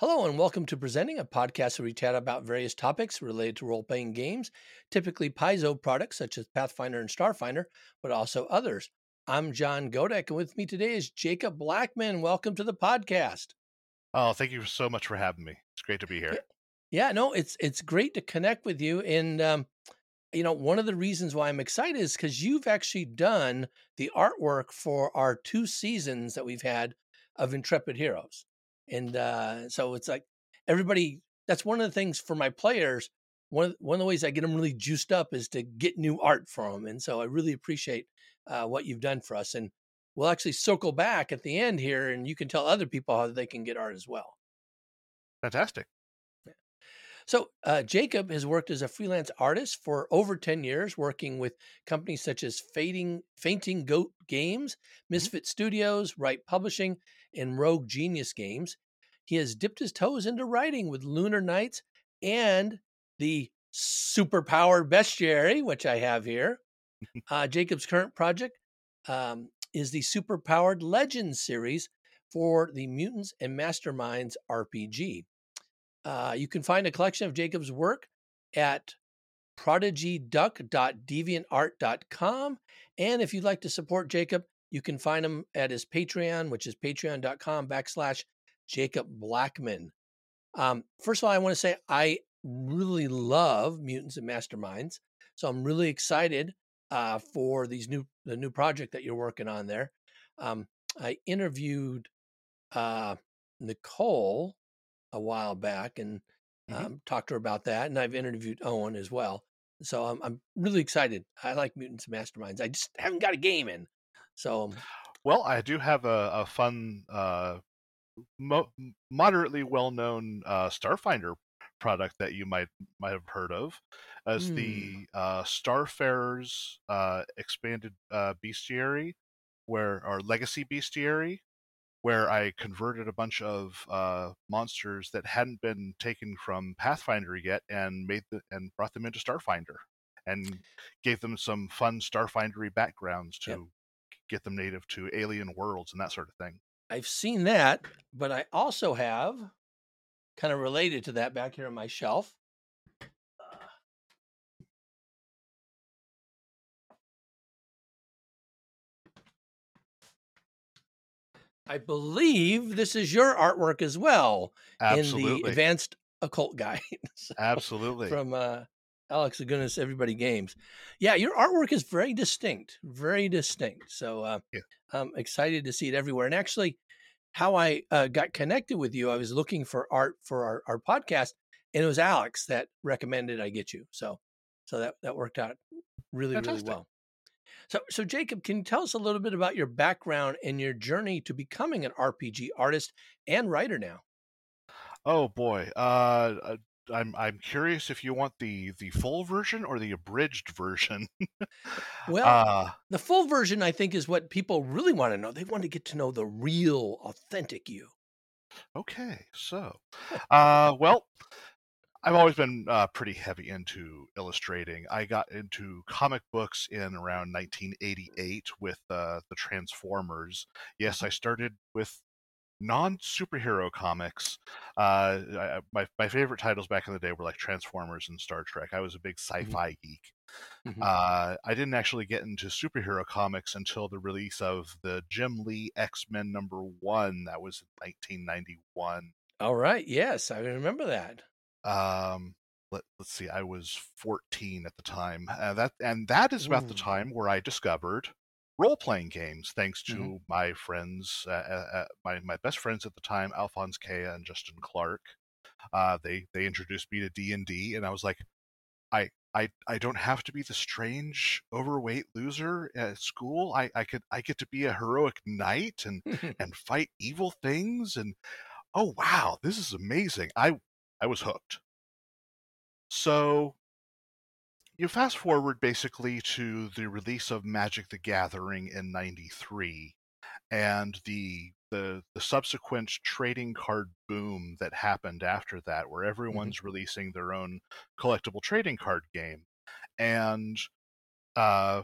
Hello, and welcome to Presenting, a podcast where we chat about various topics related to role playing games, typically Paizo products such as Pathfinder and Starfinder, but also others. I'm John Godek, and with me today is Jacob Blackman. Welcome to the podcast. Oh, thank you so much for having me. It's great to be here. Yeah, no, it's it's great to connect with you. And um, you know, one of the reasons why I'm excited is because you've actually done the artwork for our two seasons that we've had of Intrepid Heroes. And uh, so it's like everybody. That's one of the things for my players. One of, one of the ways I get them really juiced up is to get new art from them. And so I really appreciate uh, what you've done for us. And we'll actually circle back at the end here, and you can tell other people how they can get art as well. Fantastic. So, uh, Jacob has worked as a freelance artist for over 10 years, working with companies such as Fading, Fainting Goat Games, Mm-hmm. Misfit Studios, Rite Publishing, and Rogue Genius Games. He has dipped his toes into writing with Lunar Knights and the superpowered bestiary, which I have here. Uh, Jacob's current project um, is the superpowered Legends series for the Mutants and Masterminds RPG. Uh, you can find a collection of Jacob's work at prodigyduck.deviantart.com. And if you'd like to support Jacob, you can find him at his Patreon, which is patreon.com backslash Jacob Blackman. Um, first of all, I want to say I really love Mutants and Masterminds. So I'm really excited uh, for these new the new project that you're working on there. Um, I interviewed uh, Nicole a while back and Mhm. um, talked to her about that, and I've interviewed Owen as well. So I'm I'm really excited. I like Mutants and Masterminds. I just haven't got a game in. So Well, I do have a, a fun, uh, mo- moderately well-known uh, Starfinder product that you might might have heard of, as Hmm. the uh, Starfarers uh, expanded uh, bestiary, where our legacy bestiary, where I converted a bunch of uh, monsters that hadn't been taken from Pathfinder yet and made the, and brought them into Starfinder and gave them some fun Starfindery backgrounds to Yep. Get them native to alien worlds and that sort of thing. I've seen that, but I also have kind of related to that back here on my shelf. Uh, I believe this is your artwork as well in the Advanced Occult Guide So, absolutely. from uh, Alex Augunas Everybody Games. Yeah, your artwork is very distinct, very distinct. So uh, Yeah. I'm excited to see it everywhere. And actually, how I uh, got connected with you, I was looking for art for our, our podcast, and it was Alex that recommended I get you. So, so that that worked out really, really well. So, so Jacob, can you tell us a little bit about your background and your journey to becoming an RPG artist and writer now? Oh boy, uh, uh, I'm I'm curious if you want the the full version or the abridged version. Well, uh, the full version, I think, is what people really want to know. They want to get to know the real, authentic you. okay, so, uh, well, I've always been uh, pretty heavy into illustrating. I got into comic books in around 1988 with uh, the Transformers. Yes, I started with non superhero comics. Uh, I, my my favorite titles back in the day were like Transformers and Star Trek. I was a big sci-fi geek. Mhm. Uh, I didn't actually get into superhero comics until the release of the Jim Lee X Men number one. That was in 1991. All right. Yes, I remember that. um let, let's see i was 14 at the time uh, that and that is about the time where i discovered role-playing games thanks to Mhm. my friends uh, uh, uh, my, my best friends at the time alphonse Kea and justin clark uh, they they introduced me to d&d and i was like i I, I don't have to be the strange overweight loser at school. I, I could I get to be a heroic knight and and fight evil things and oh wow this is amazing i i was hooked so you fast forward basically to the release of magic the gathering in 93 and the the the subsequent trading card boom that happened after that where everyone's releasing their own collectible trading card game. And uh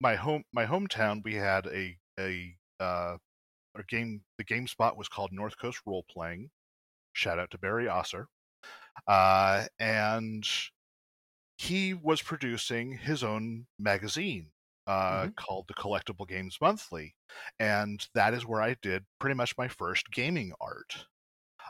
my home my hometown we had a a uh a game the game spot was called north coast role playing. Shout out to Barry Osser. Uh, and he was producing his own magazine uh, mm-hmm. called the Collectible Games Monthly, and that is where I did pretty much my first gaming art.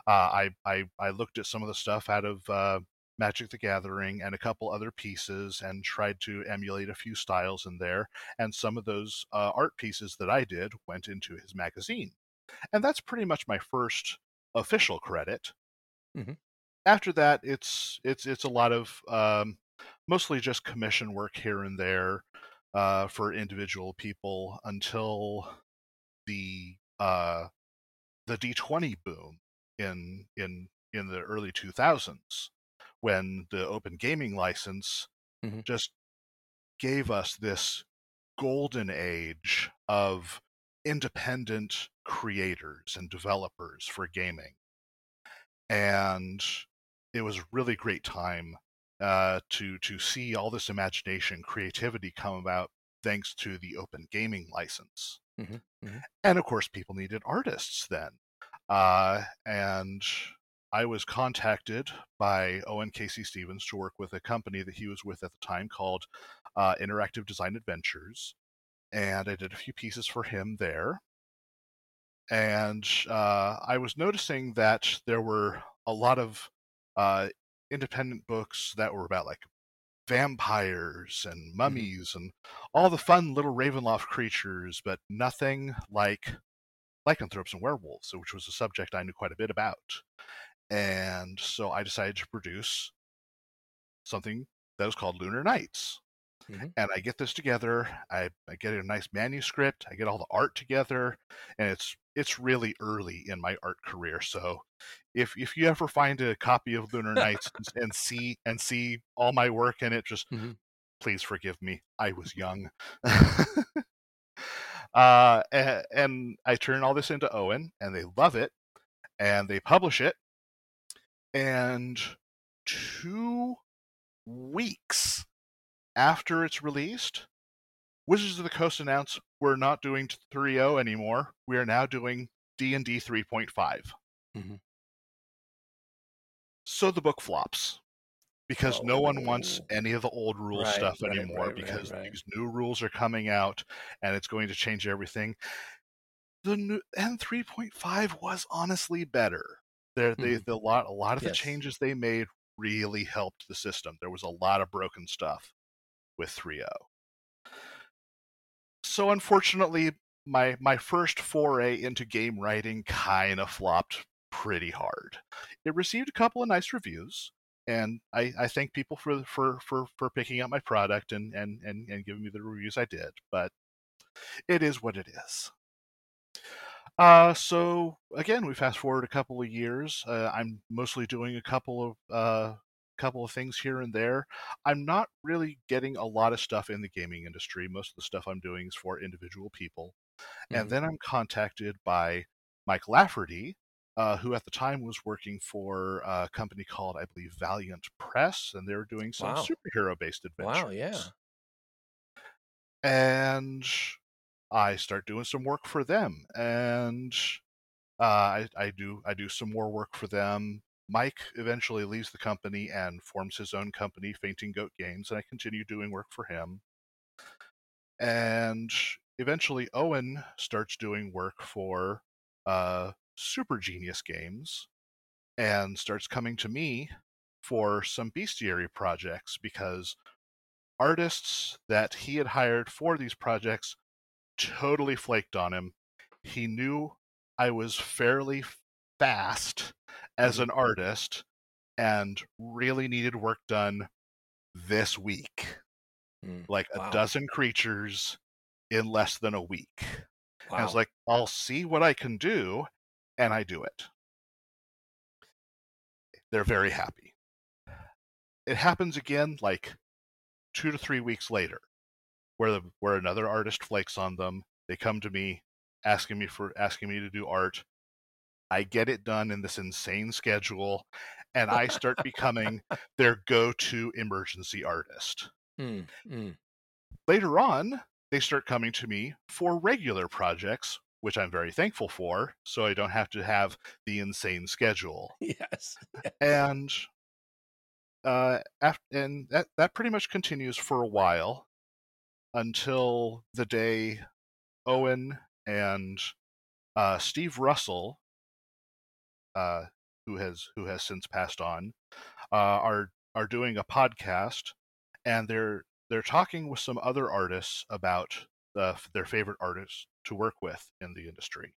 Uh, I, I I looked at some of the stuff out of uh, Magic the Gathering and a couple other pieces and tried to emulate a few styles in there. And some of those uh, art pieces that I did went into his magazine. And that's pretty much my first official credit. Mm-hmm. After that, it's it's it's a lot of um, mostly just commission work here and there uh, for individual people until the uh, the D20 boom in in in the early 2000s when the open gaming license mm-hmm. just gave us this golden age of independent creators and developers for gaming and it was a really great time uh, to to see all this imagination, creativity come about thanks to the open gaming license. Mm-hmm, mm-hmm. And of course, people needed artists then. Uh, and I was contacted by Owen K.C. Stephens to work with a company that he was with at the time called uh, Interactive Design Adventures. And I did a few pieces for him there. And uh, I was noticing that there were a lot of uh, independent books that were about like vampires and mm-hmm. mummies mm-hmm. and all the fun little Ravenloft creatures, but nothing like lycanthropes and werewolves, which was a subject I knew quite a bit about. And so I decided to produce something that was called Lunar Nights. Mm-hmm. And I get this together. I, I get a nice manuscript. I get all the art together, and it's it's really early in my art career. So if if you ever find a copy of Lunar Nights and, see and see all my work in it, just mm-hmm. please forgive me. I was young. uh, and, and I turn all this into Owen, and they love it, and they publish it, and two weeks after it's released, Wizards of the Coast announced we're not doing 3.0 anymore. We are now doing D&D 3.5. Mm-hmm. So the book flops because oh. no one wants oh. any of the old rule right, stuff right, anymore right, because these new rules are coming out and it's going to change everything. The new N 3.5 was honestly better. There, mm-hmm. they, the lot, a lot of yes. the changes they made really helped the system. There was a lot of broken stuff with 3.0. So unfortunately, my my first foray into game writing kind of flopped pretty hard. It received a couple of nice reviews, and I, I thank people for for for for picking up my product and and and, and giving me the reviews I did. But it is what it is. Uh, so again, we fast forward a couple of years. Uh, I'm mostly doing a couple of uh, couple of things here and there. I'm not really getting a lot of stuff in the gaming industry. Most of the stuff I'm doing is for individual people. Mm-hmm. And then I'm contacted by Mike Lafferty, uh, who at the time was working for a company called, I believe, Valiant Press, and they were doing some wow. superhero based adventures. Wow, yeah. And I start doing some work for them, and uh, I, I do I do some more work for them. Mike eventually leaves the company and forms his own company, Fainting Goat Games, and I continue doing work for him. And eventually, Owen starts doing work for uh, Super Genius Games and starts coming to me for some bestiary projects because artists that he had hired for these projects totally flaked on him. He knew I was fairly fast as mm-hmm. an artist and really needed work done this week. Mm, like wow. a dozen creatures in less than a week. Wow. I was like, I'll see what I can do, and I do it. They're very happy. It happens again like two to three weeks later, where the, where another artist flakes on them. They come to me asking me for asking me to do art. I get it done in this insane schedule, and I start becoming their go-to emergency artist. Mm, mm. Later on, they start coming to me for regular projects which I'm very thankful for, so I don't have to have the insane schedule. Yes. And uh, after, and that that pretty much continues for a while until the day Owen and uh, Steve Russell, uh, who has who has since passed on, uh, are are doing a podcast, and they're they're talking with some other artists about the, their favorite artists to work with in the industry,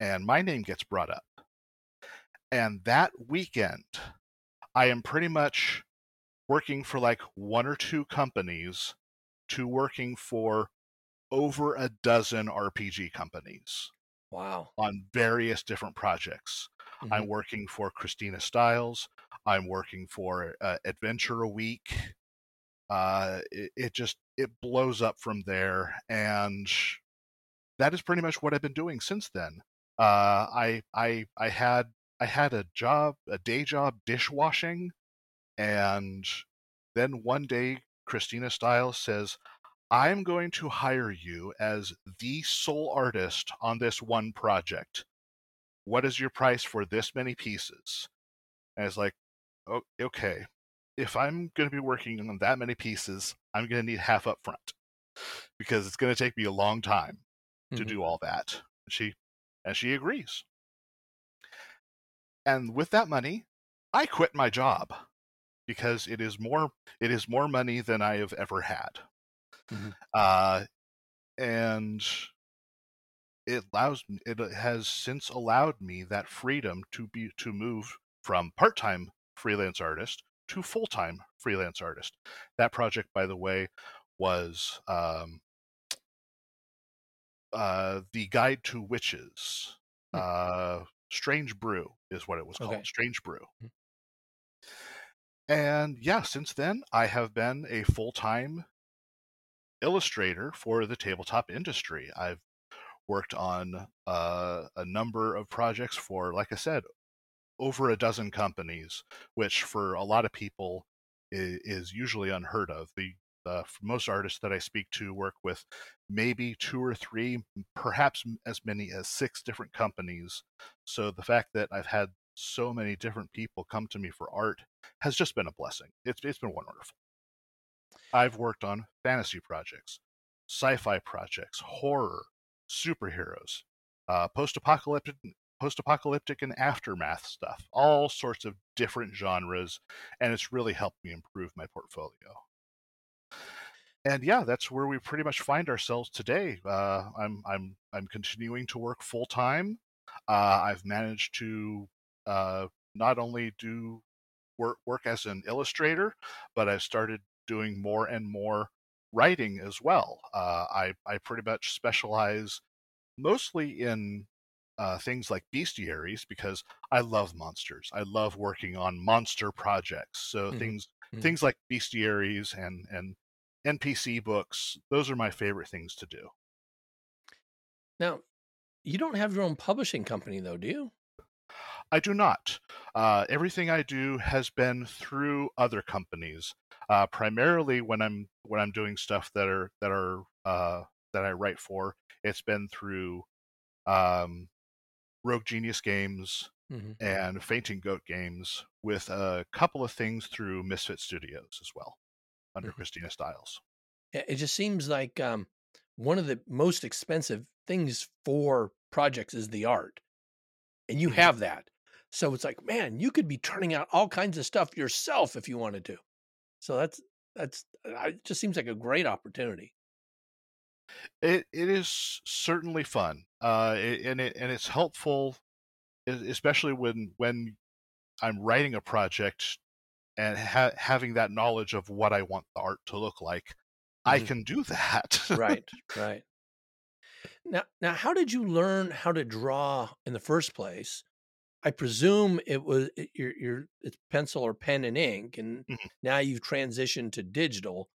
and my name gets brought up, and that weekend, I am pretty much working for like one or two companies to working for over a dozen RPG companies. Wow. On various different projects. Mm-hmm. I'm working for Christina Stiles. I'm working for uh, Adventure a Week. Uh, it, it just it blows up from there, and that is pretty much what I've been doing since then. Uh, I I I had I had a job, a day job dishwashing, and then one day Christina Stiles says, I'm going to hire you as the sole artist on this one project. What is your price for this many pieces? And it's like, oh, okay, if I'm going to be working on that many pieces, I'm going to need half up front because it's going to take me a long time mm-hmm. to do all that. She and she agrees. And with that money, I quit my job because it is more it is more money than I have ever had. Mm-hmm. Uh, and it allows it has since allowed me that freedom to be to move from part-time freelance artist to full-time freelance artist. That project, by the way, was um, uh, the Guide to Witches. Hmm. Uh, Strange Brew is what it was called. Okay. Strange Brew. Hmm. And yeah, since then I have been a full-time illustrator for the tabletop industry. I've worked on uh, a number of projects for, like I said, over a dozen companies, which for a lot of people is, is usually unheard of. The uh, most artists that I speak to work with maybe two or three, perhaps as many as six different companies. So the fact that I've had so many different people come to me for art has just been a blessing. It's it's been wonderful. I've worked on fantasy projects, sci-fi projects, horror, superheroes, uh, post-apocalyptic, post-apocalyptic and aftermath stuff, all sorts of different genres, and it's really helped me improve my portfolio. And yeah, that's where we pretty much find ourselves today. Uh, I'm I'm I'm continuing to work full time. Uh, I've managed to uh, not only do work work as an illustrator, but I've started doing more and more writing as well. Uh, I I pretty much specialize mostly in uh, things like bestiaries because I love monsters. I love working on monster projects. So mm-hmm. things mm-hmm. things like bestiaries and and NPC books. Those are my favorite things to do. Now, you don't have your own publishing company though, do you? I do not. Uh, everything I do has been through other companies. Uh, primarily when I'm when I'm doing stuff that are that are uh, that I write for, it's been through um, Rogue Genius Games mm-hmm. and Fainting Goat Games, with a couple of things through Misfit Studios as well, under mm-hmm. Christina Stiles. It just seems like um, one of the most expensive things for projects is the art, and you mm-hmm. have that. So it's like, man, you could be turning out all kinds of stuff yourself if you wanted to. So that's that's uh, it just seems like a great opportunity. It it is certainly fun, uh, and it and it's helpful, especially when when I'm writing a project and ha- having that knowledge of what I want the art to look like. Mm-hmm. I can do that. right, right. Now, now, how did you learn how to draw in the first place? I presume it was your your it's pencil or pen and ink, and mm-hmm. now you've transitioned to digital.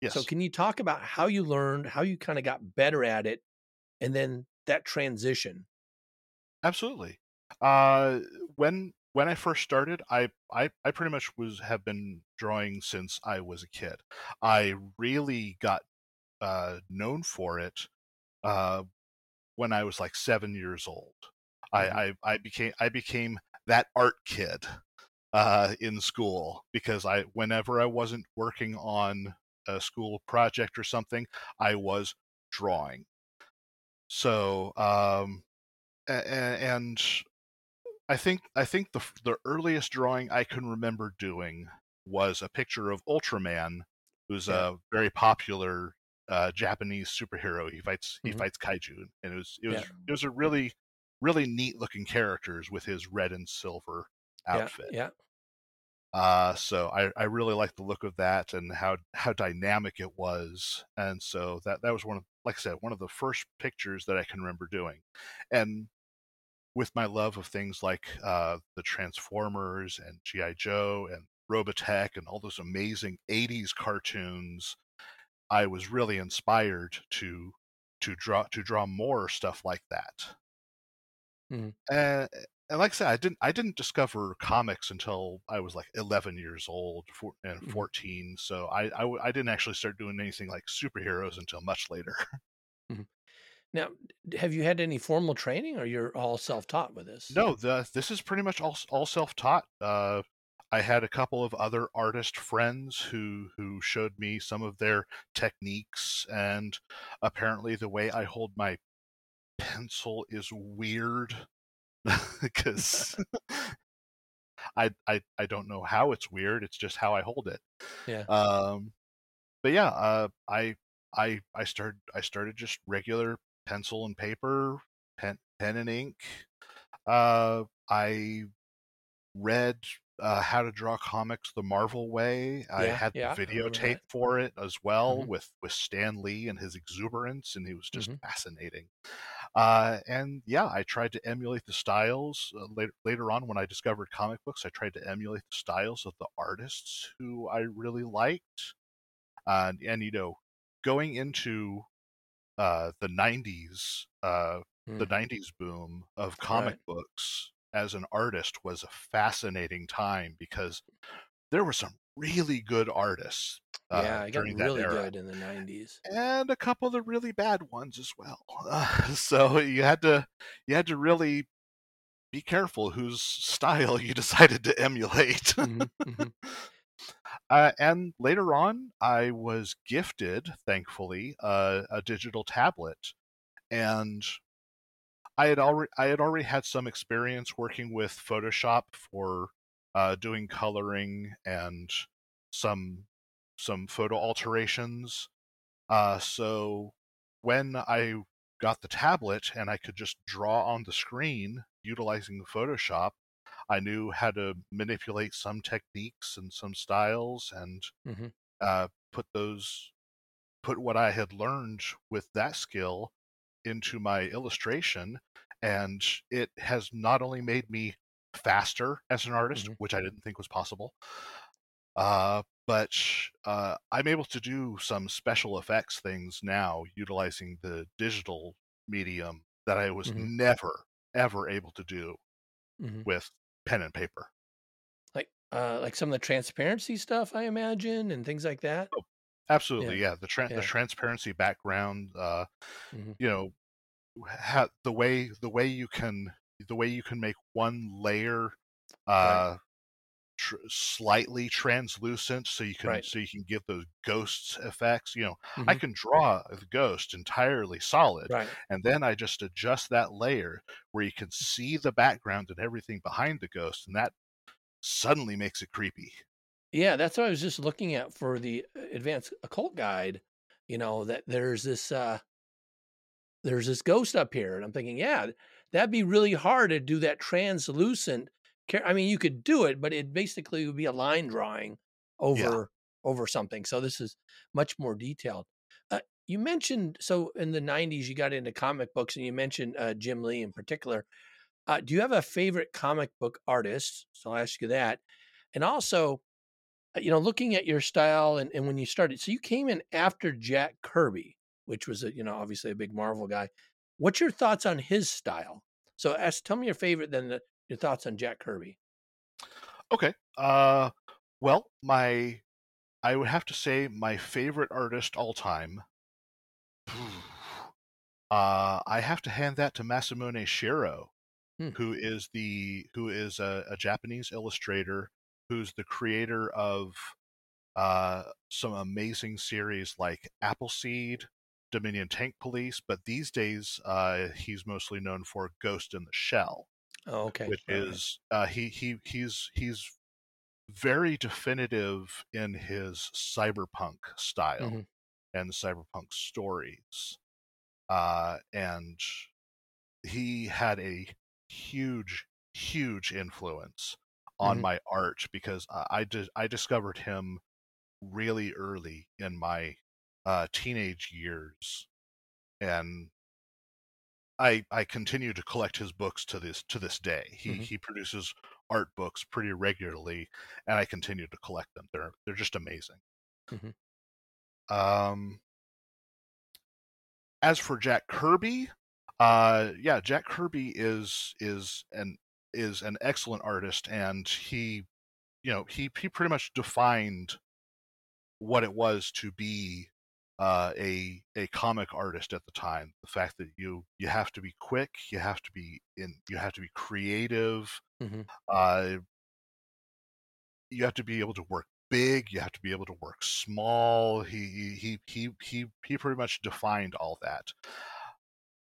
Yes. So can you talk about how you learned, how you kind of got better at it, and then that transition? Absolutely. Uh, when when I first started, I, I I pretty much was have been drawing since I was a kid. I really got uh, known for it uh, when I was like seven years old. I, I I became I became that art kid uh, in school because I whenever I wasn't working on a school project or something, I was drawing. So um, and I think I think the the earliest drawing I can remember doing was a picture of Ultraman, who's Yeah. a very popular uh, Japanese superhero. He fights he Mhm. fights kaiju, and it was it was Yeah. it was a really really neat looking characters with his red and silver outfit. Yeah. yeah. Uh, so I, I really like the look of that and how how dynamic it was, and so that that was one of like I said one of the first pictures that I can remember doing, and with my love of things like uh, the Transformers and GI Joe and Robotech and all those amazing '80s cartoons, I was really inspired to to draw to draw more stuff like that. Mhm. And, and like I said, I didn't I didn't discover comics until I was like 11 years old four, and Mhm. 14. So I I didn't actually start doing anything like superheroes until much later. Now, have you had any formal training, or you're all self-taught with this? no, the, this is pretty much all all self taught. Uh, I had a couple of other artist friends who who showed me some of their techniques, and apparently the way I hold my pencil is weird because I, I I don't know how it's weird. It's just how I hold it. Yeah. Um, but yeah, uh, I I I started I started just regular pencil and paper, pen pen and ink. Uh, I read uh, how to draw comics the Marvel way. I had yeah, the videotape for it as well Mhm. with with Stan Lee and his exuberance, and he was just Mhm. fascinating. Uh, and yeah, I tried to emulate the styles uh, later. Later on, when I discovered comic books, I tried to emulate the styles of the artists who I really liked. And and you know, going into uh, the '90s, uh, the Mm. '90s boom of comic Right. books as an artist was a fascinating time because there were some really good artists uh, yeah, I got during really that era good in the '90s. and a couple of the really bad ones as well. Uh, so you had to you had to really be careful whose style you decided to emulate. Mhm, mhm. uh, and later on, I was gifted, thankfully, uh, a digital tablet, and I had already I had already had some experience working with Photoshop for uh, doing coloring and some some photo alterations. Uh, so when I got the tablet and I could just draw on the screen utilizing Photoshop, I knew how to manipulate some techniques and some styles and Mhm. uh, put those put what I had learned with that skill into my illustration, and it has not only made me faster as an artist, Mhm. which I didn't think was possible, uh, but uh, I'm able to do some special effects things now utilizing the digital medium that I was Mhm. never ever able to do Mhm. with pen and paper. Like, uh, like some of the transparency stuff, I imagine, and things like that. Absolutely, yeah. The tra- yeah. the transparency background, uh, Mhm. you know, ha- the way the way you can the way you can make one layer uh tr- slightly translucent so you can Right. so you can give those ghosts effects you know i Mhm. can draw the ghost entirely solid Right. and then i just adjust that layer where you can see the background and everything behind the ghost and that suddenly makes it creepy Yeah, that's what I was just looking at for the uh, advanced occult guide. You know that there's this uh there's this ghost up here, and I'm thinking, yeah, that'd be really hard to do that translucent. I mean, you could do it, but it basically would be a line drawing over over something. So this is much more detailed. Uh, you mentioned so in the '90s you got into comic books, and you mentioned uh, Jim Lee in particular. Uh, do you have a favorite comic book artist? So I'll ask you that, and also you know, looking at your style and, and when you started, so you came in after Jack Kirby, which was a, you know, obviously a big Marvel guy. What's your thoughts on his style? So ask, tell me your favorite, then the, your thoughts on Jack Kirby. okay uh well my i would have to say my favorite artist all time uh, I have to hand that to Masamune Shirow, Hmm. who is the who is a, a Japanese illustrator who's the creator of uh, some amazing series like Appleseed, Dominion Tank Police, but these days uh, he's mostly known for Ghost in the Shell, Oh, okay. which right. is uh, he he he's he's very definitive in his cyberpunk style Mhm. and cyberpunk stories, uh, and he had a huge huge influence on Mhm. my art because I I, di- I discovered him really early in my uh, teenage years, and I I continue to collect his books to this to this day. He Mhm. he produces art books pretty regularly, and I continue to collect them. They're they're just amazing. Mhm. Um, as for Jack Kirby, uh, yeah, Jack Kirby is is an is an excellent artist, and he, you know, he he pretty much defined what it was to be uh, a a comic artist at the time. The fact that you you have to be quick, you have to be in, you have to be creative, Mhm. uh, you have to be able to work big, you have to be able to work small. He he he he he pretty much defined all that.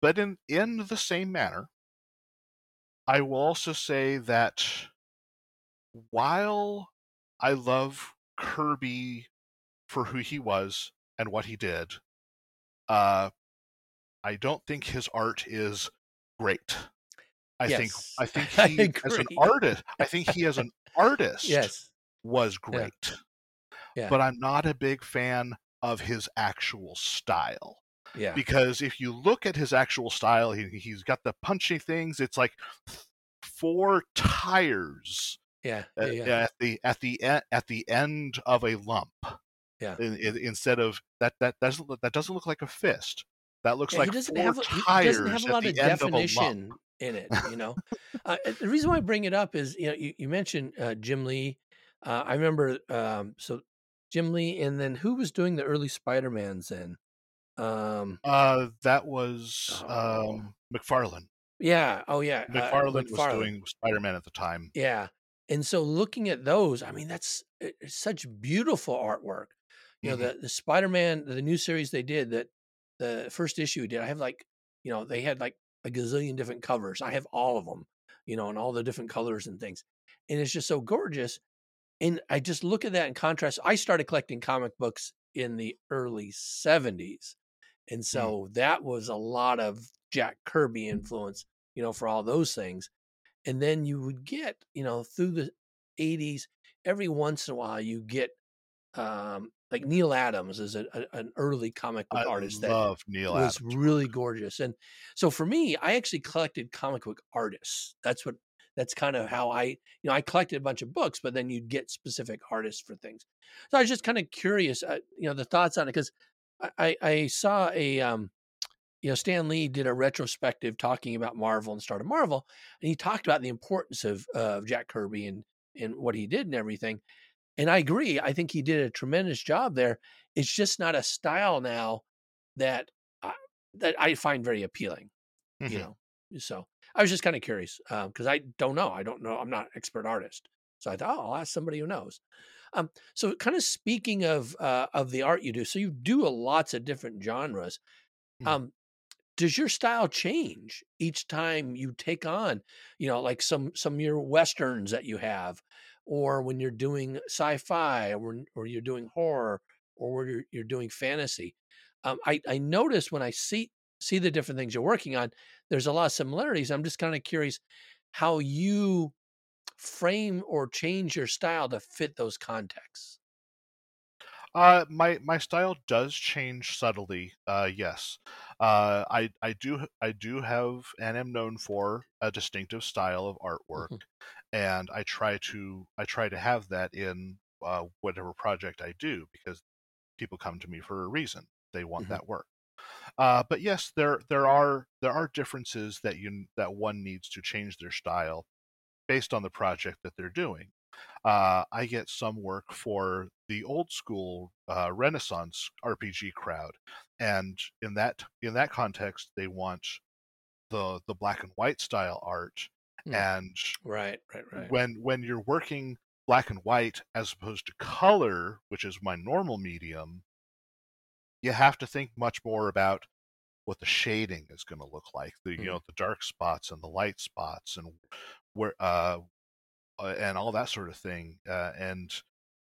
But in in the same manner, I will also say that while I love Kirby for who he was and what he did, uh, I don't think his art is great. I think I think I he as an artist, I think he as an artist Yes. was Yeah. great. Yeah. But I'm not a big fan of his actual style Yeah. because if you look at his actual style, he, he's got the punchy things. It's like four tires Yeah. uh, Yeah. at the at the at the end of a lump. Yeah. In, in- instead of that that doesn't look- that doesn't look like a fist. That looks Yeah, like he doesn't four have a- he tires doesn't have a lot of of definition lump. in it. You know, uh, the reason why I bring it up is you know you, you mentioned uh, Jim Lee. Uh, I remember um, so Jim Lee, and then who was doing the early Spider Mans then? Um, Uh, that was Oh. um, McFarlane. yeah. Oh yeah. uh, McFarlane was doing Spider-Man at the time. Yeah. And so looking at those, I mean, that's it's such beautiful artwork. You know, Mhm. the the Spider Man, the new series they did that the first issue did. I have like, you know, they had like a gazillion different covers. I have all of them, you know, and all the different colors and things. And it's just so gorgeous. And I just look at that in contrast. I started collecting comic books in the early 70s. And so that was a lot of Jack Kirby influence, you know, for all those things. And then you would get, you know, through the 80s, every once in a while you get um like Neal Adams is a, a- an early comic book I artist that love Neil was Adams. really gorgeous. And so for me, I actually collected comic book artists. That's what that's kind of how I, you know, I collected a bunch of books, but then you'd get specific artists for things. So I was just kind of curious, uh, you know, the thoughts on it because I, I saw a, um, you know, Stan Lee did a retrospective talking about Marvel and start of Marvel, and he talked about the importance of uh, Jack Kirby and and what he did and everything. And I agree. I think he did a tremendous job there. It's just not a style now that I, that I find very appealing. You Mhm. know, so I was just kind of curious because I don't know. I don't know. I'm not an expert artist, so I thought oh, I'll ask somebody who knows. Um, so kind of speaking of uh, of the art you do, so you do a lots of different genres. Mhm. Um, does your style change each time you take on, you know, like some some of your westerns that you have, or when you're doing sci-fi, or or you're doing horror, or where you're, you're doing fantasy? Um, I I notice when I see see the different things you're working on, there's a lot of similarities. I'm just kind of curious how you frame or change your style to fit those contexts. Uh, my my style does change subtly. Uh, yes. Uh, I I do I do have and am known for a distinctive style of artwork, Mhm. and I try to I try to have that in uh, whatever project I do because people come to me for a reason. They want Mhm. that work. Uh, but yes, there there are there are differences that you that one needs to change their style based on the project that they're doing. Uh, I get some work for the old school uh, Renaissance RPG crowd, and in that in that context, they want the the black and white style art. Hmm. And Right, right, right. when when you're working black and white as opposed to color, which is my normal medium, you have to think much more about what the shading is going to look like the you Mhm. know the dark spots and the light spots and where uh, uh and all that sort of thing uh, and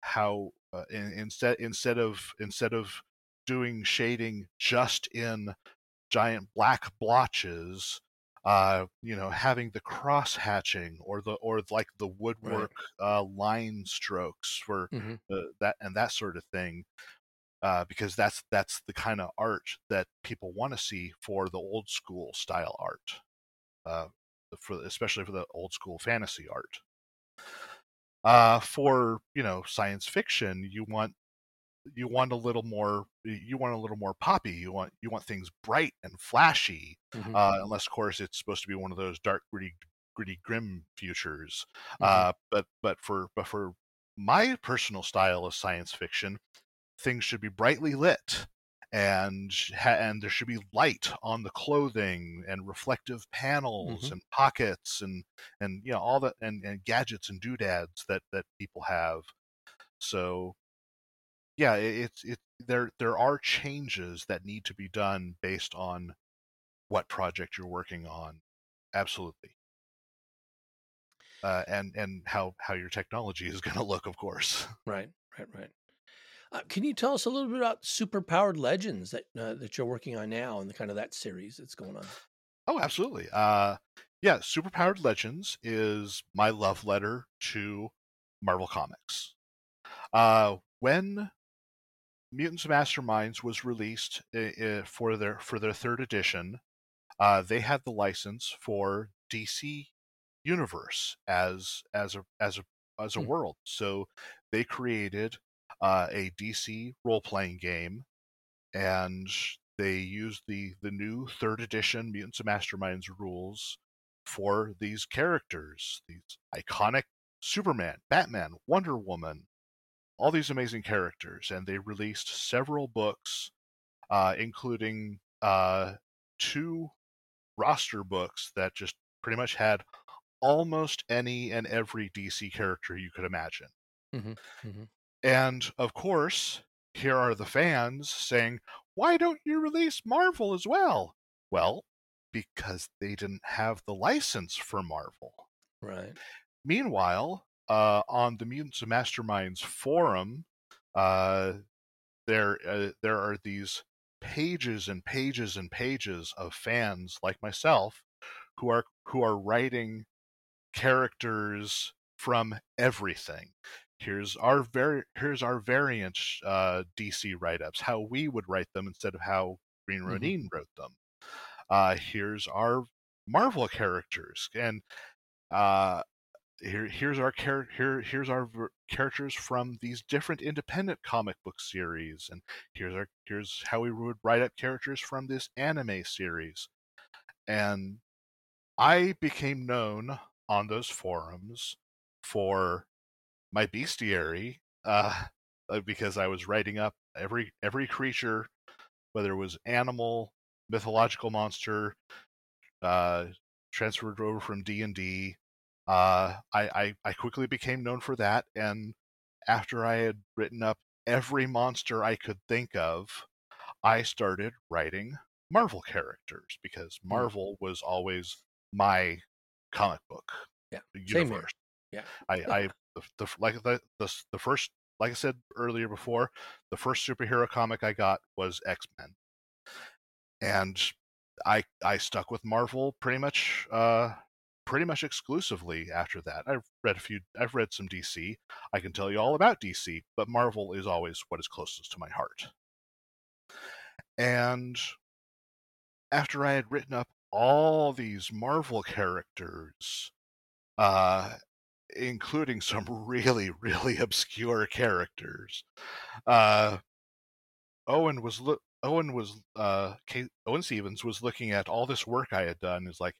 how uh, in, instead instead of instead of doing shading just in giant black blotches uh you know having the cross hatching or the or like the woodwork uh line strokes for Mhm. uh, that and that sort of thing uh, because that's that's the kind of art that people want to see for the old school style art, uh, for especially for the old school fantasy art. Uh, for you know science fiction, you want you want a little more you want a little more poppy. You want you want things bright and flashy, Mhm. uh, unless of course it's supposed to be one of those dark gritty gritty grim futures. Mhm. Uh, but but for but for my personal style of science fiction, things should be brightly lit and ha- and there should be light on the clothing and reflective panels Mhm. and pockets and and you know all that and, and gadgets and doodads that that people have so yeah it, it's it there there are changes that need to be done based on what project you're working on absolutely uh, and and how how your technology is going to look of course Right, right, right. Uh, can you tell us a little bit about superpowered legends that uh, that you're working on now and the kind of that series that's going on? Oh, absolutely. Uh, yeah, Superpowered Legends is my love letter to Marvel Comics. Uh, when Mutants Masterminds was released uh, for their for their third edition, uh, they had the license for DC Universe as as a as a as a Hmm. world. So they created uh, a DC role playing game and they used the the new third edition Mutants and Masterminds rules for these characters, these iconic Superman, Batman, Wonder Woman, all these amazing characters, and they released several books, uh, including uh, two roster books that just pretty much had almost any and every DC character you could imagine. Mhm, mhm. And of course, here are the fans saying, why don't you release Marvel as well? Well, because they didn't have the license for Marvel. Right. Meanwhile, uh, on the Mutants and Masterminds forum, uh, there uh, there are these pages and pages and pages of fans like myself who are who are writing characters from everything. Here's our very here's our variant uh, DC write-ups, how we would write them instead of how Green Mhm. Ronin wrote them. Uh, here's our Marvel characters, and uh, here here's our char- here here's our ver- characters from these different independent comic book series, and here's our here's how we would write up characters from this anime series, and I became known on those forums for my bestiary uh, uh, because I was writing up every every creature, whether it was animal, mythological monster, uh, transferred over from D and D. Uh, I, I I quickly became known for that, and after I had written up every monster I could think of, I started writing Marvel characters because Marvel was always my comic book Yeah. Universe. Yeah. I, I the, the like the, the the first like I said earlier before, the first superhero comic I got was X Men, and I I stuck with Marvel pretty much uh pretty much exclusively after that. I've read a few. I've read some DC. I can tell you all about DC, but Marvel is always what is closest to my heart. And after I had written up all these Marvel characters, uh, including some really, really obscure characters, uh, Owen was look. Owen was uh, K- Owen Stephens was looking at all this work I had done. Is like,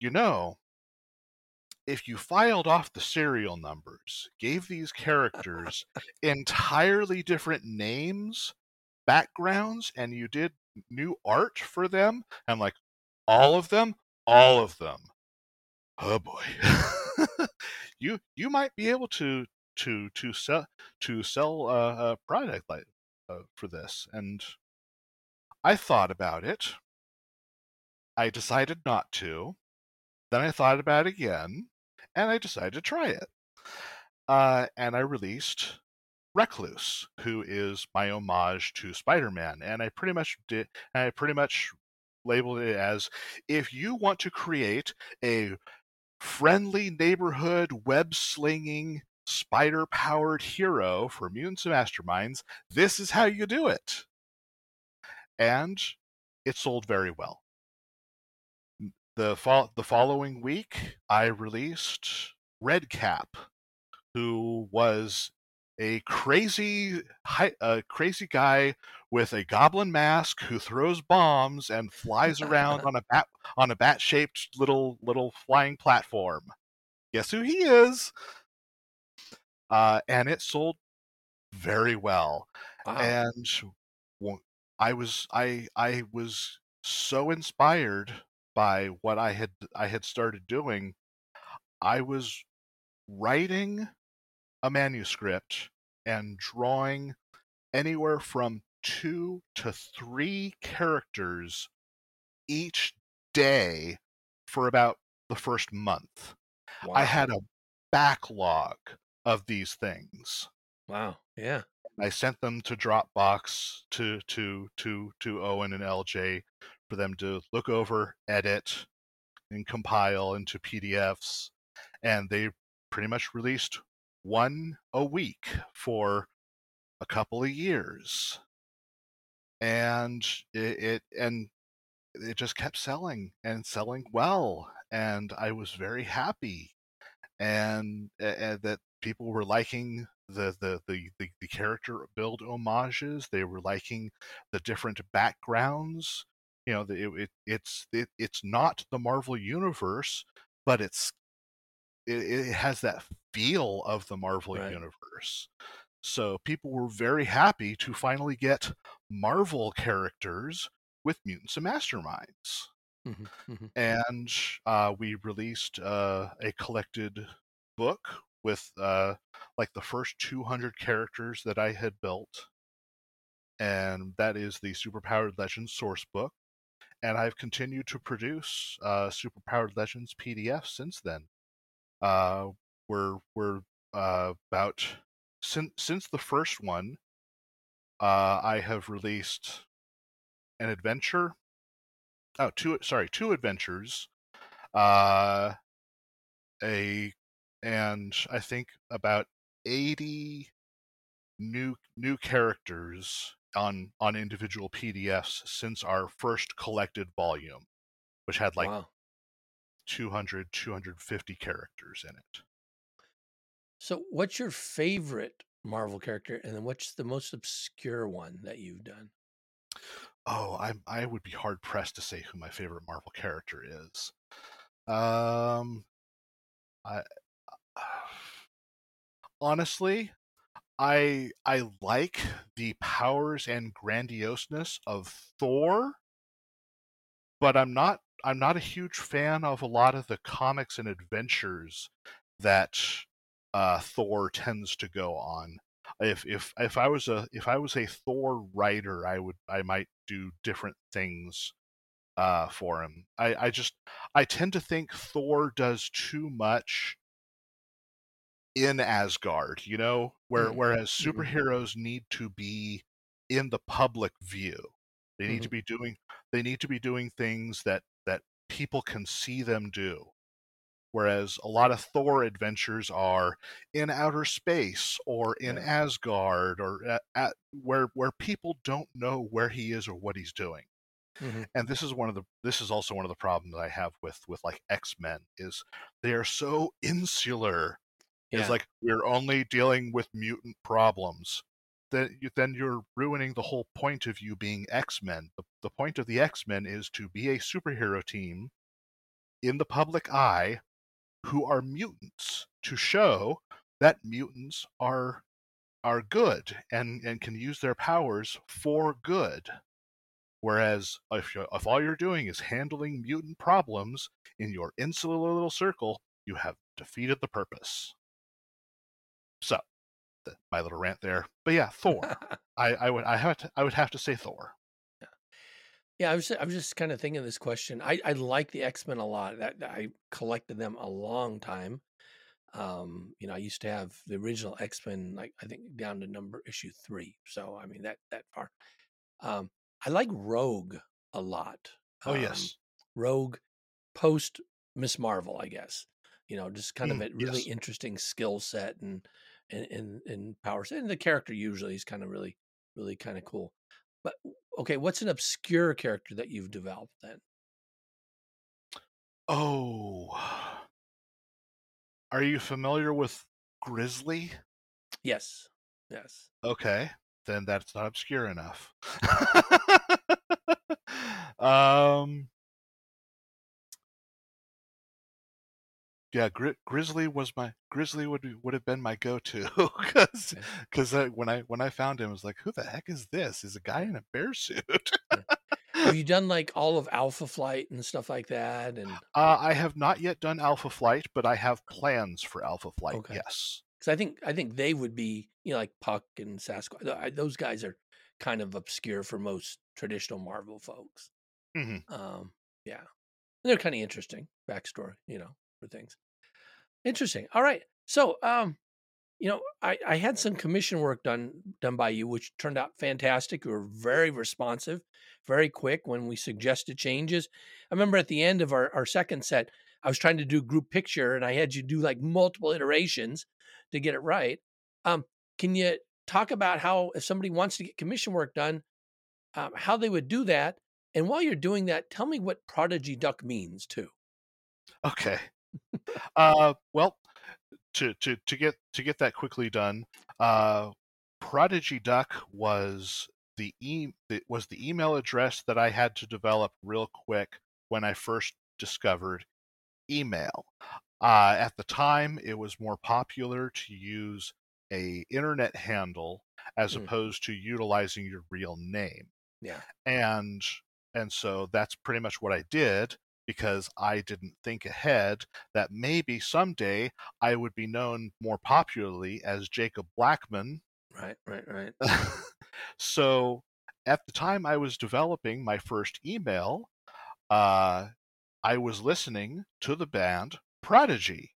you know, if you filed off the serial numbers, gave these characters entirely different names, backgrounds, and you did new art for them, I'm like, all of them, all of them. Oh boy, you you might be able to to to sell to sell a, a product like uh, for this, and I thought about it. I decided not to. Then I thought about it again, and I decided to try it. Uh, and I released Recluse, who is my homage to Spider-Man, and I pretty much did. I pretty much labeled it as if you want to create a friendly neighborhood web slinging spider powered hero for mutants and masterminds, this is how you do it. And it sold very well. The, fo- the following week, I released Redcap, who was a crazy, a crazy guy with a goblin mask who throws bombs and flies around on a bat on a bat shaped little little flying platform. Guess who he is? Uh, and it sold very well. Wow. And I was I I was so inspired by what I had I had started doing. I was writing a manuscript and drawing anywhere from two to three characters each day for about the first month. Wow. I had a backlog of these things. Wow. Yeah. I sent them to Dropbox to to to to Owen and LJ for them to look over, edit, and compile into PDFs. And they pretty much released one a week for a couple of years. And it, it, and it just kept selling and selling well and i was very happy. And, and that people were liking the, the the, the the character build homages they were liking the different backgrounds. You know it, it it's it, it's not the marvel universe but it's it, it has that feel of the Marvel right. universe. So people were very happy to finally get Marvel characters with mutants and masterminds. Mm-hmm, mm-hmm. And uh, we released uh, a collected book with uh, like the first 200 characters that I had built. And that is the Superpowered Legends source book. And I've continued to produce uh, Superpowered Legends PDF since then. Uh, we're we're uh, about since since the first one. Uh, I have released an adventure. Oh, two sorry, two adventures. Uh, a and I think about eighty new new characters on on individual PDFs since our first collected volume, which had like wow. 200 250 characters in it. So, what's your favorite Marvel character, and then what's the most obscure one that you've done? Oh, I I would be hard pressed to say who my favorite Marvel character is. Um, I honestly, I I like the powers and grandioseness of Thor, but I'm not I'm not a huge fan of a lot of the comics and adventures that uh, Thor tends to go on. If if if I was a if I was a Thor writer, I would I might do different things uh, for him. I I just I tend to think Thor does too much in Asgard, you know, where mm-hmm. whereas mm-hmm. superheroes need to be in the public view. They need mm-hmm. to be doing they need to be doing things that that people can see them do whereas a lot of Thor adventures are in outer space or in yeah. Asgard or at, at, where where people don't know where he is or what he's doing. Mm-hmm. And this is one of the this is also one of the problems I have with with like X-Men is they are so insular. Yeah. It's like we're only dealing with mutant problems. Then you, then you're ruining the whole point of you being X-Men. The, the point of the X-Men is to be a superhero team in the public eye who are mutants to show that mutants are are good and and can use their powers for good. Whereas if, you, if all you're doing is handling mutant problems in your insular little circle, you have defeated the purpose. So, the, my little rant there. But yeah, Thor. I, I would I have to, I would have to say Thor. Yeah, yeah. I was I was just kind of thinking this question. I I like the X Men a lot. That I collected them a long time. Um, you know, I used to have the original X Men, like I think down to number issue three. So I mean that that far. Um, I like Rogue a lot. Oh Um, yes. Rogue post Miss Marvel, I guess. You know, just kind of Mm, a really yes. interesting skill set and and and, and powers. And the character usually is kind of really really kind of cool. But okay, what's an obscure character that you've developed then? Oh. Are you familiar with Grizzly? Yes, yes. Okay, then that's not obscure enough. Uh, yeah, Gri- Grizzly was my Grizzly would be, would have been my go-to because because when I when I found him, I was like, who the heck is this? Is a guy in a bear suit? Have you done like all of Alpha Flight and stuff like that? And uh, I have not yet done Alpha Flight, but I have plans for Alpha Flight. Okay. Yes. because I think I think they would be you know like Puck and Sasquatch. Those guys are kind of obscure for most traditional Marvel folks. hmm Um, yeah, And they're kind of interesting backstory, you know, for things. Interesting. All right, so um, you know, I I had some commission work done done by you, which turned out fantastic. You were very responsive, very quick when we suggested changes. I remember at the end of our our second set, I was trying to do group picture, and I had you do like multiple iterations to get it right. Um, can you talk about how if somebody wants to get commission work done, um, how they would do that? And while you're doing that, tell me what prodigy duck means too. Okay. Uh, well, to, to to get to get that quickly done, uh, Prodigy Duck was the e it was the email address that I had to develop real quick when I first discovered email. Uh, at the time, it was more popular to use a internet handle as Mm. opposed to utilizing your real name Yeah. and and so that's pretty much what I did because I didn't think ahead that maybe someday I would be known more popularly as Jacob Blackmon. Right. Right. Right. so at the time I was developing my first email, uh, I was listening to the band Prodigy.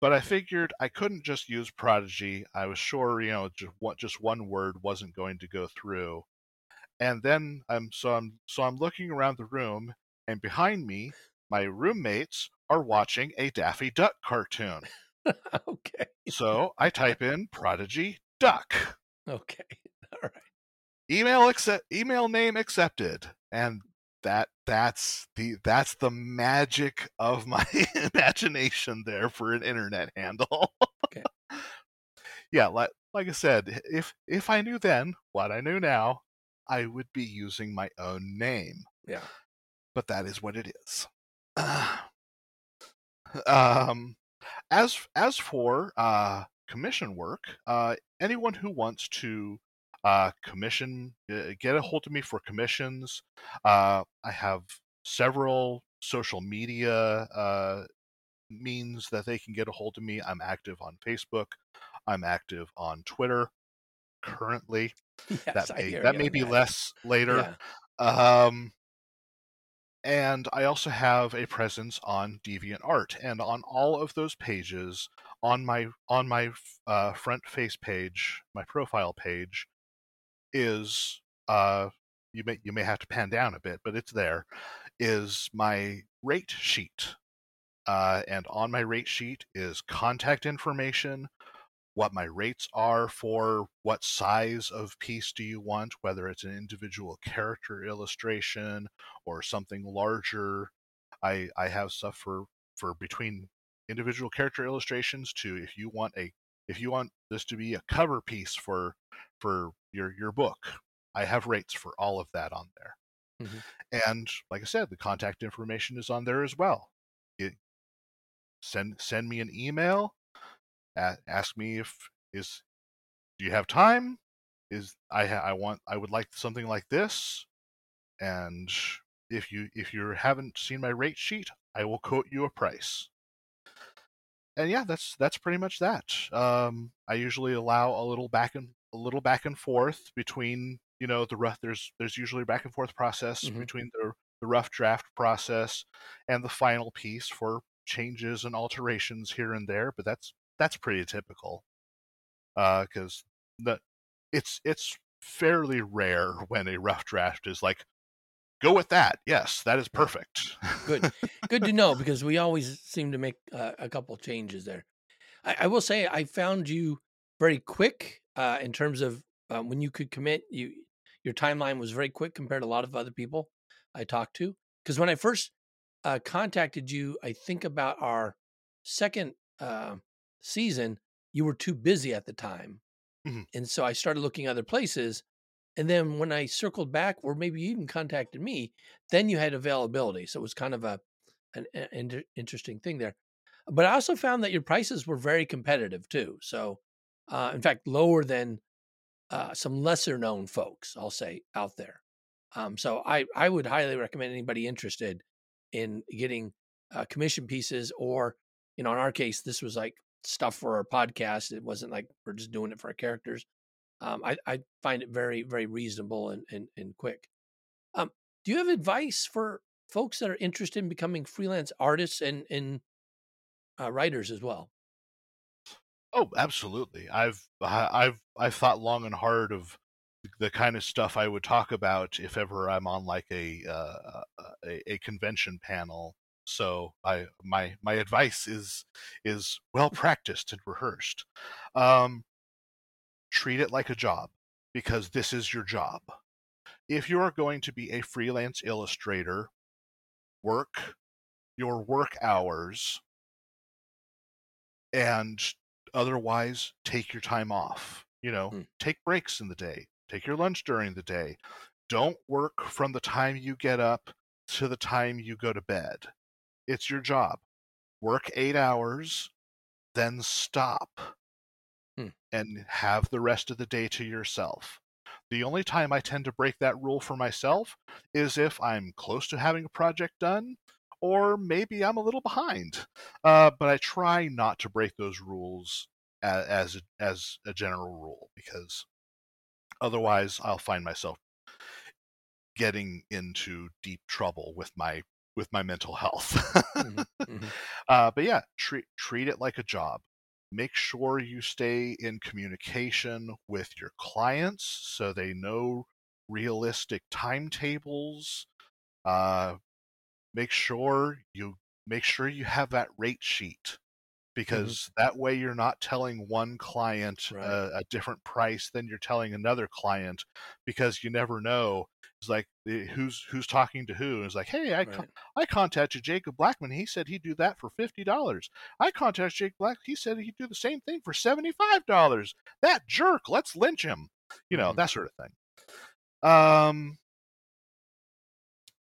But I figured I couldn't just use Prodigy. I was sure, you know, just one, just one word wasn't going to go through and then I'm so I'm so I'm looking around the room, and behind me, my roommates are watching a Daffy Duck cartoon. okay. So I type in Prodigy Duck. Okay. All right. Email accept email name accepted. And that that's the that's the magic of my imagination there for an internet handle. Okay. yeah, like like I said, if if I knew then what I knew now, I would be using my own name. Yeah. But that is what it is. um, as as for uh, commission work, uh, anyone who wants to uh, commission, uh, get a hold of me for commissions. Uh, I have several social media uh, means that they can get a hold of me. I'm active on Facebook. I'm active on Twitter currently. Yes. that may, that may be that. less later. Yeah. Um, and I also have a presence on DeviantArt, and on all of those pages, on my on my uh, front face page, my profile page, is uh, you may you may have to pan down a bit, but it's there. Is my rate sheet, uh, and on my rate sheet is contact information, what my rates are for what size of piece do you want, whether it's an individual character illustration or something larger. I I have stuff for for between individual character illustrations to if you want a if you want this to be a cover piece for for your your book. I have rates for all of that on there. Mhm. And like I said, the contact information is on there as well. It, send send me an email. Ask me if is do you have time? Is I I want I would like something like this, and if you if you haven't seen my rate sheet, I will quote you a price. And yeah, that's that's pretty much that. Um, I usually allow a little back and a little back and forth between you know the rough. There's there's usually a back and forth process mm-hmm. between the the rough draft process and the final piece for changes and alterations here and there. But that's that's pretty typical because uh, the it's it's fairly rare when a rough draft is like go with that. Yes, that is perfect. Good, good to know because we always seem to make uh, a couple changes there. I, I, will say I found you very quick uh, in terms of um, when you could commit. You your timeline was very quick compared to a lot of other people I talked to. Because when I first uh, contacted you, I think about our second uh, season, you were too busy at the time. Mm-hmm. And so I started looking other places. And then when I circled back, or maybe you even contacted me, then you had availability. So it was kind of a an, an interesting thing there. But I also found that your prices were very competitive too. So, uh, in fact, lower than uh, some lesser known folks, I'll say, out there. Um, so I I would highly recommend anybody interested in getting uh, commission pieces, or you know, in our case, this was like stuff for our podcast. It wasn't like we're just doing it for our characters. Um, I, I find it very, very reasonable and, and, and quick. Um, do you have advice for folks that are interested in becoming freelance artists and, and uh, writers as well? Oh, absolutely. I've I've I've thought long and hard of the kind of stuff I would talk about if ever I'm on like a uh, a, a convention panel so I my my advice is is well practiced and rehearsed. Um, treat it like a job because this is your job. If you are going to be a freelance illustrator, work your work hours and otherwise take your time off. You know, mm. take breaks in the day, take your lunch during the day. Don't work from the time you get up to the time you go to bed it's your job. Work eight hours, then stop hmm. and have the rest of the day to yourself. The only time I tend to break that rule for myself is if I'm close to having a project done or maybe I'm a little behind. Uh, but I try not to break those rules as, as, a, as a general rule because otherwise I'll find myself getting into deep trouble with my with my mental health. mm-hmm, mm-hmm. Uh, but yeah, treat treat it like a job. Make sure you stay in communication with your clients so they know realistic timetables. Uh, make sure you make sure you have that rate sheet mm-hmm. because mm-hmm. that way you're not telling one client right. a, a, different price than you're telling another client because you never know it's like eh, who's who's talking to who. It's like, hey, I right. con- I contacted Jacob Blackmon. He said he'd do that for fifty dollars. I contacted Jake Black. He said he'd do the same thing for seventy five dollars. That jerk. Let's lynch him. You know mm-hmm. that sort of thing. Um.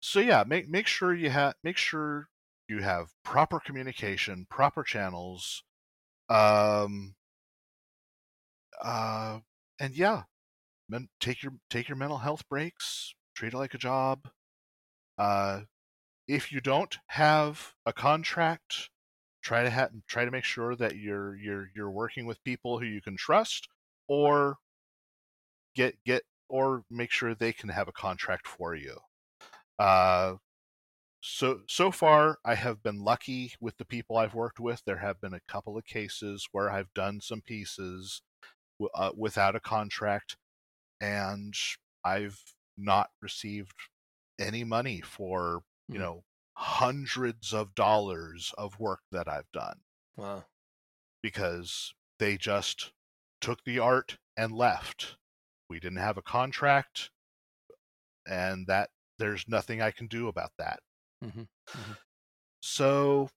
So yeah, make make sure you have make sure you have proper communication, proper channels. Um. Uh. And yeah, men- take your take your mental health breaks. Treat it like a job. Uh, if you don't have a contract, try to ha- try to make sure that you're you're you're working with people who you can trust, or get get or make sure they can have a contract for you. Uh, so so far i have been lucky with the people i've worked with there have been a couple of cases where i've done some pieces uh, without a contract and I've not received any money for, you mm. know, hundreds of dollars of work that I've done. Wow. Because they just took the art and left. We didn't have a contract and that there's nothing I can do about that. Mm-hmm. Mm-hmm. So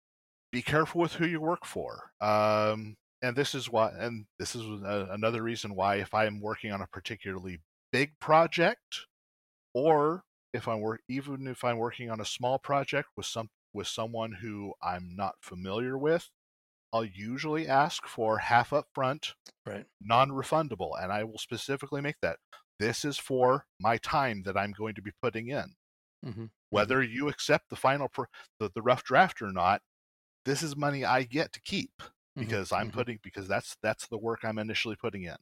be careful with who you work for. Um, and this is why and this is a, another reason why if i'm working on a particularly big project or if i'm work even if i'm working on a small project with some with someone who I'm not familiar with, I'll usually ask for half up front, Right. non-refundable, and I will specifically make that this is for my time that I'm going to be putting in. Mm-hmm. Whether you accept the final the, the rough draft or not, this is money I get to keep Mm-hmm. because I'm putting because that's that's the work I'm initially putting in.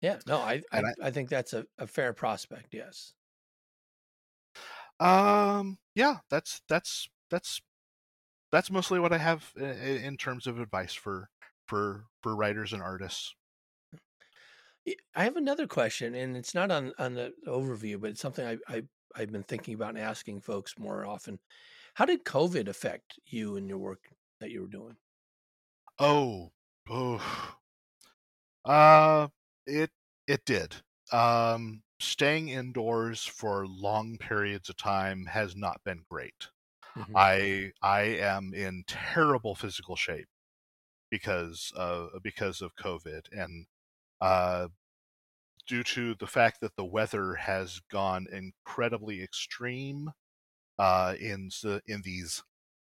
Yeah. No, I I, And I think that's a, a fair prospect. Yes. Um, yeah, that's that's that's that's mostly what I have i- i- in terms of advice for for for writers and artists. I have another question, and it's not on on the overview, but it's something I, I I've been thinking about and asking folks more often. How did COVID affect you and your work that you were doing? Oh, oh, uh, it it did. Um, staying indoors for long periods of time has not been great. Mhm. I I am in terrible physical shape because of because of COVID and uh, due to the fact that the weather has gone incredibly extreme uh, in s- in these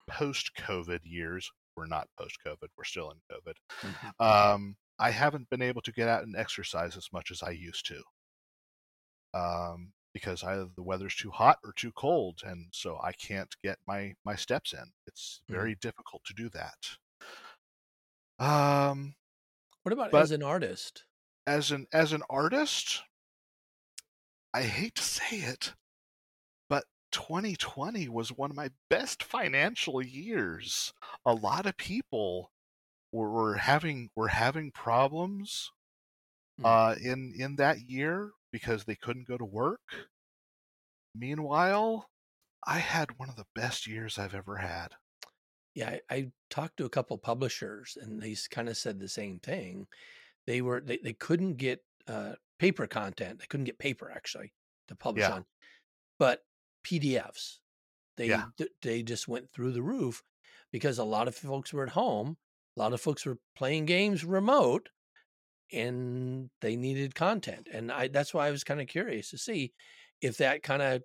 post-COVID years. We're not post-COVID. We're still in COVID. Mhm. Um, I haven't been able to get out and exercise as much as I used to. Um, because either the weather's too hot or too cold, and so I can't get my my steps in. It's Mhm. very difficult to do that. Um, What about as an artist? as an as an artist, I hate to say it, but 2020 was one of my best financial years. A lot of people were, were having were having problems Hmm. uh, in in that year because they couldn't go to work. Meanwhile, I had one of the best years I've ever had. Yeah, I, I talked to a couple publishers, and they kind of said the same thing. They were they, they couldn't get uh, paper content. They couldn't get paper actually to publish Yeah. on, but PDFs. They Yeah. d- they just went through the roof because a lot of folks were at home. A lot of folks were playing games remote, and they needed content. And I that's why I was kind of curious to see if that kind of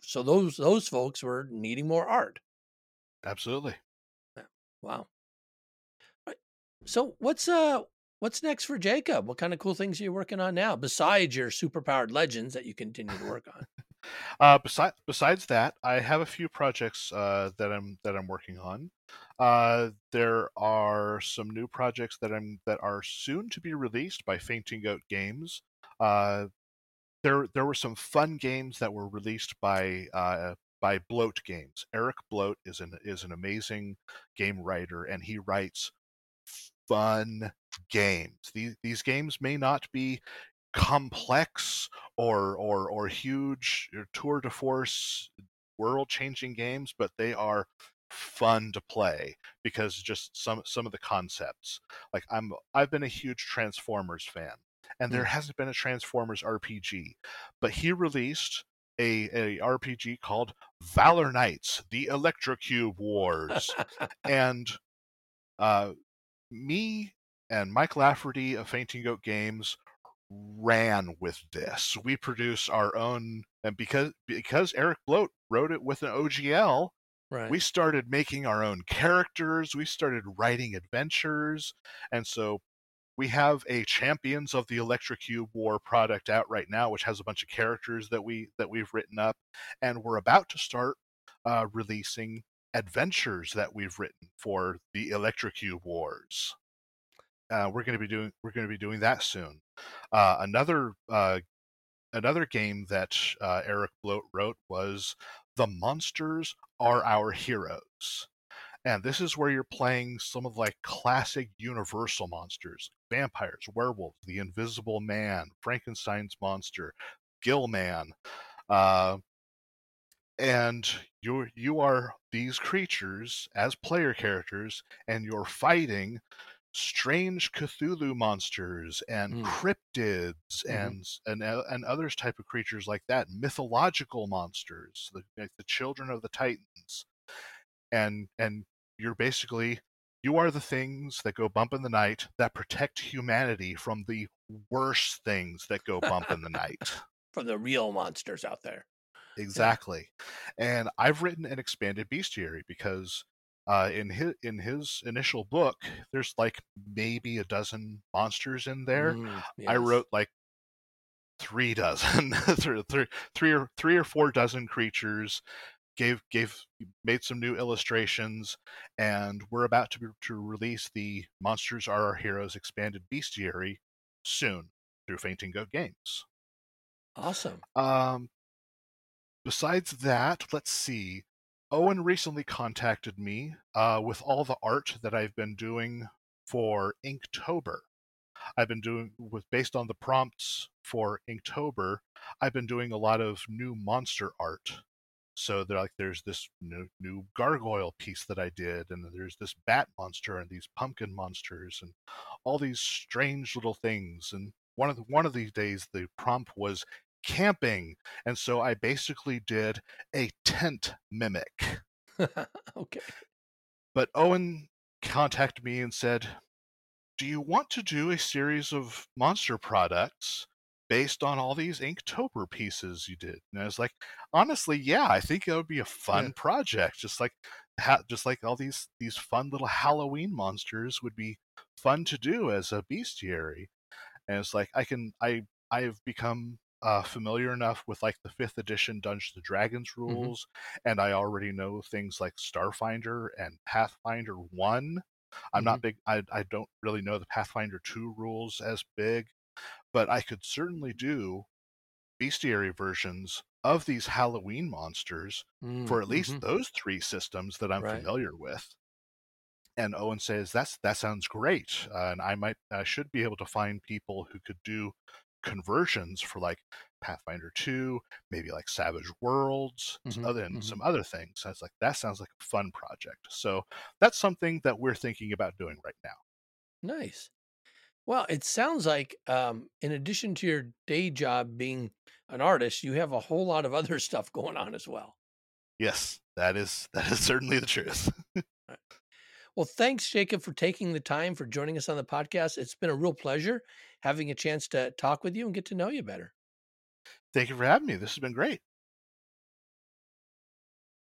so those those folks were needing more art. Absolutely. Wow. Right. So what's uh what's next for Jacob? What kind of cool things are you working on now besides your superpowered legends that you continue to work on? Uh, besides besides that, I have a few projects uh, that I'm that I'm working on. Uh, there are some new projects that I'm that are soon to be released by Fainting Goat Games. Uh, there there were some fun games that were released by uh, by Bloat Games. Eric Bloat is an is an amazing game writer, and he writes fun games. These these games may not be complex or or or huge or tour de force world changing games but they are fun to play because just some some of the concepts like i'm i've been a huge transformers fan and there Mm. hasn't been a transformers rpg but he released a, a rpg called valor knights the electrocube wars and uh, me and Mike Lafferty of Fainting Goat Games ran with this. We produce our own, and because because Eric Bloat wrote it with an OGL, right. we started making our own characters. We started writing adventures, and so we have a Champions of the Electrocube War product out right now, which has a bunch of characters that we that we've written up, and we're about to start uh, releasing adventures that we've written for the Electrocube Wars. Uh, we're going to be doing we're going to be doing that soon. Uh, another uh, another game that uh, Eric Bloat wrote was "The Monsters Are Our Heroes," and this is where you're playing some of like classic Universal monsters: vampires, werewolves, the Invisible Man, Frankenstein's monster, Gillman. Uh, and you you are these creatures as player characters and you're fighting strange Cthulhu monsters and Mm. cryptids Mhm. and and uh, and others type of creatures like that mythological monsters the, like the children of the titans and and you're basically you are the things that go bump in the night that protect humanity from the worst things that go bump in the night From the real monsters out there. exactly. And I've written an expanded bestiary because uh, in his in his initial book, there's like maybe a dozen monsters in there. Mm, I wrote like three dozen, three, three, three or three or four dozen creatures. Gave gave made some new illustrations, and we're about to to release the Monsters Are Our Heroes expanded bestiary soon through Fainting Goat Games. Awesome. Um, besides that, let's see. Owen recently contacted me uh, with all the art that I've been doing for Inktober. I've been doing with based on the prompts for Inktober. I've been doing a lot of new monster art. So there, like, there's this new, new gargoyle piece that I did, and there's this bat monster and these pumpkin monsters and all these strange little things. And one of the, one of these days, the prompt was camping, and so I basically did a tent mimic. okay. But Owen contacted me and said, Do you want to do a series of monster products based on all these Inktober pieces you did? And I was like, honestly, yeah, I think it would be a fun Yeah. project. Just like ha- just like all these these fun little Halloween monsters would be fun to do as a bestiary. And it's like I can I I've become uh, familiar enough with like the fifth edition Dungeons and Dragons rules, and I already know things like Starfinder and Pathfinder One. I'm not big. I I don't really know the Pathfinder Two rules as big, but I could certainly do bestiary versions of these Halloween monsters Mm, for at least mhm. those three systems that I'm Right. familiar with. And Owen says that's that sounds great, uh, and I might I should be able to find people who could do conversions for like Pathfinder two, maybe like Savage Worlds, Mhm, other and mhm. some other things. I was like, that sounds like a fun project. So that's something that we're thinking about doing right now. Nice. Well, it sounds like, um, in addition to your day job being an artist, you have a whole lot of other stuff going on as well. Yes, that is that is certainly the truth. Well, thanks, Jacob, for taking the time for joining us on the podcast. It's been a real pleasure having a chance to talk with you and get to know you better. Thank you for having me. This has been great.